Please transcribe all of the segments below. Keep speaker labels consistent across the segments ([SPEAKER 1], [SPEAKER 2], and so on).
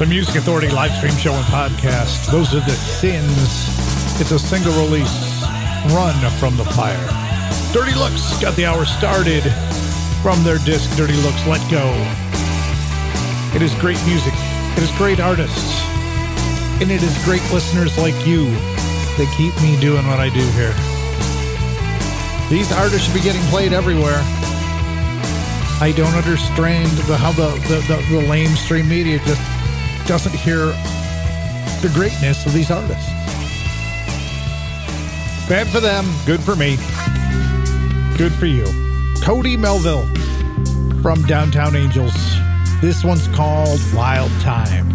[SPEAKER 1] the
[SPEAKER 2] Music Authority live stream show and podcast. Those are the sins. It's a single release, Run from the Fire. Dirty Looks got the hour started from their disc, Dirty Looks Let Go. It is great music, it is great artists, and it is great listeners like you that keep me doing what I do here. These artists should be getting played everywhere. I don't understand the how the, the, the, the lame stream media just doesn't hear the greatness of these artists. Bad for them, good for me, good for you. Cody Melville from Downtown Angels. This one's called Wild
[SPEAKER 1] Time.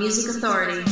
[SPEAKER 1] Music Authority.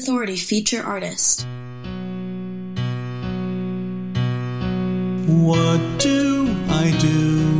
[SPEAKER 3] Authority feature artist.
[SPEAKER 4] What do I do?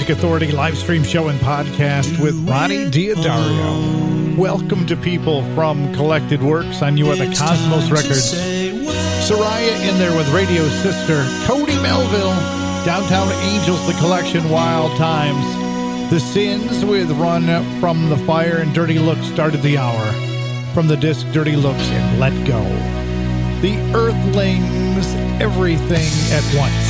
[SPEAKER 2] Music Authority live stream show and podcast with Ronnie D'Addario. Welcome to people from Collected Works on You Are the Cosmos Records. Soraya in there with Radio Sister, Cody Melville, Downtown Angels, The Collection, Wild Times, The Sins with Run from the Fire, and Dirty Looks started the hour. From the disc Dirty Looks and Let Go. The Earthlings, Everything at Once.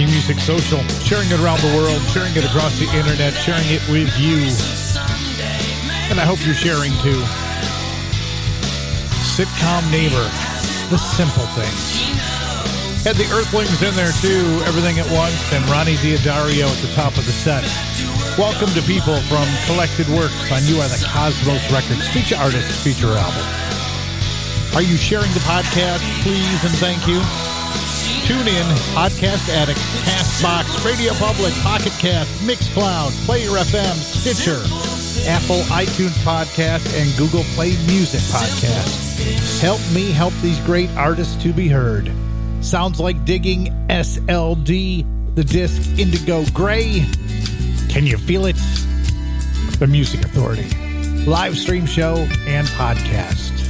[SPEAKER 4] Making music social, sharing it around the world, sharing it across the internet, sharing it with you. And I hope you're sharing too. Sitcom Neighbor, The Simple Things. Had the Earthlings in there too, Everything at Once, and Ronnie D'Addario at the top of the set. Welcome to people from Collected Works on You Are the Cosmos Records feature artist feature album. Are you sharing the podcast? Please and thank you. Tune in, Podcast Addict, Castbox, Radio Public, Pocket Cast, Mixcloud, Player FM, Stitcher, Apple iTunes Podcast, and Google Play Music Podcast. Help me help these great artists to be heard. Sounds like digging SLD, the disc Indigo Gray. Can you feel it? The Music Authority. Live stream show and podcast.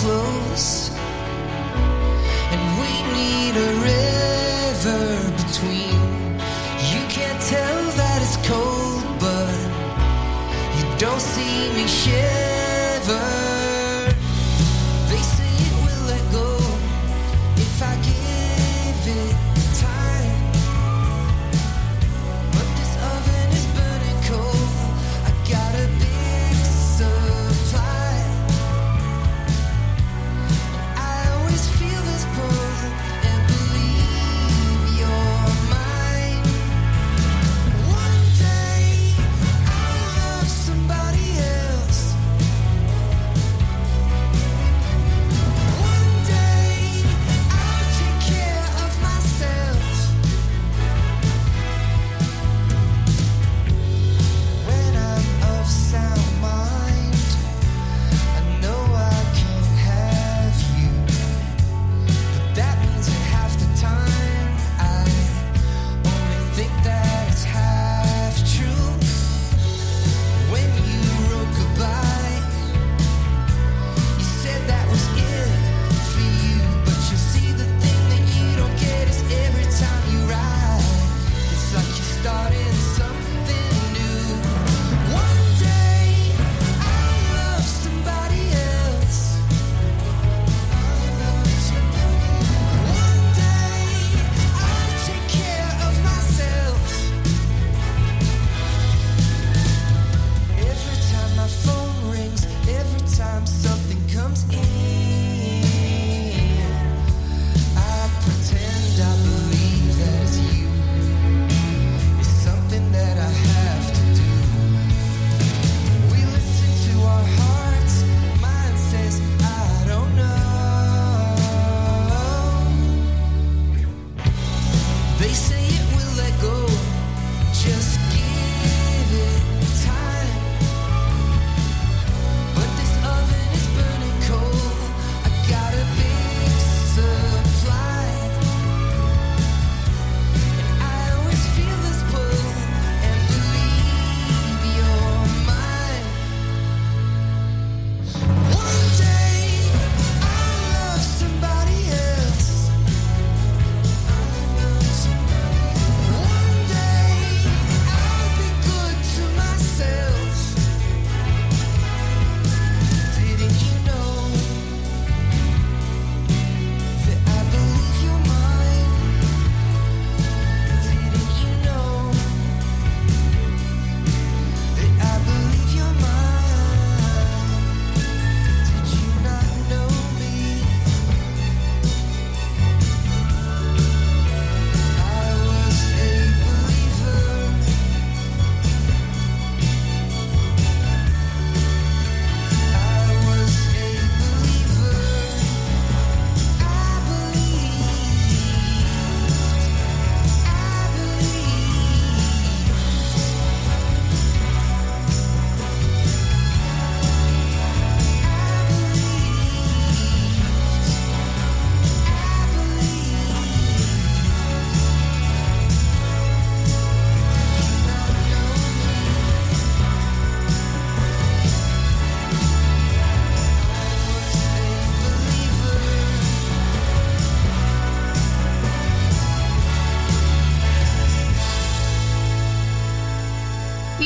[SPEAKER 1] close.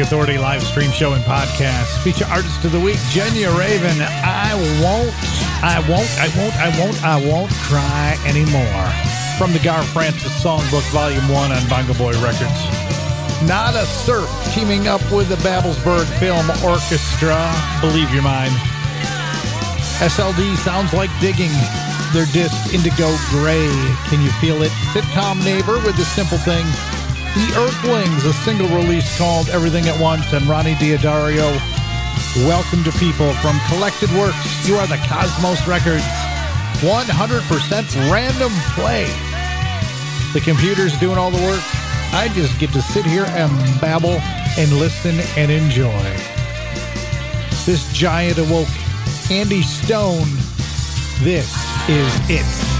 [SPEAKER 5] Authority live stream show and podcast. Feature artist of the week, Jenya Raven. I won't, I won't, I won't, I won't, I won't cry anymore. From the Gar Francis Songbook, Volume 1 on Bongo Boy Records. Not a Surf teaming up with the Babelsberg Film Orchestra. Believe your mind. SLD sounds like digging their disc Indigo Gray. Can you feel it? Sitcom Neighbor with the simple thing. The Earthlings, a single release called Everything at Once, and Ronnie D'Addario. Welcome to people from Collected Works. You are the Cosmos Records. 100% random play. The computer's doing all the work. I just get to sit here and babble and listen and enjoy. This giant awoke, Andy Stone. This is it.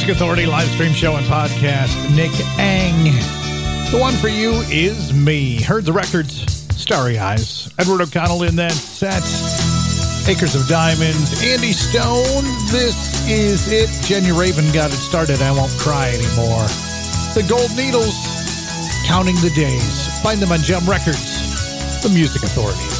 [SPEAKER 4] Music Authority live stream show and podcast. Nick Ang. The one for you is me. Heard the records, Starry Eyes. Edward O'Connell in that set. Acres of Diamonds. Andy Stone. This is it. Jenny Raven got it started. I won't cry anymore. The Gold Needles. Counting the Days. Find them on Gem Records. The Music Authority.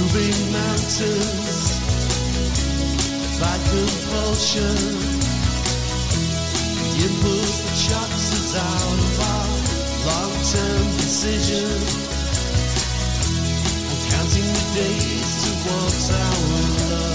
[SPEAKER 3] moving mountains by compulsion. You pull the chops out of our long-term decision. I'm counting the days towards our love.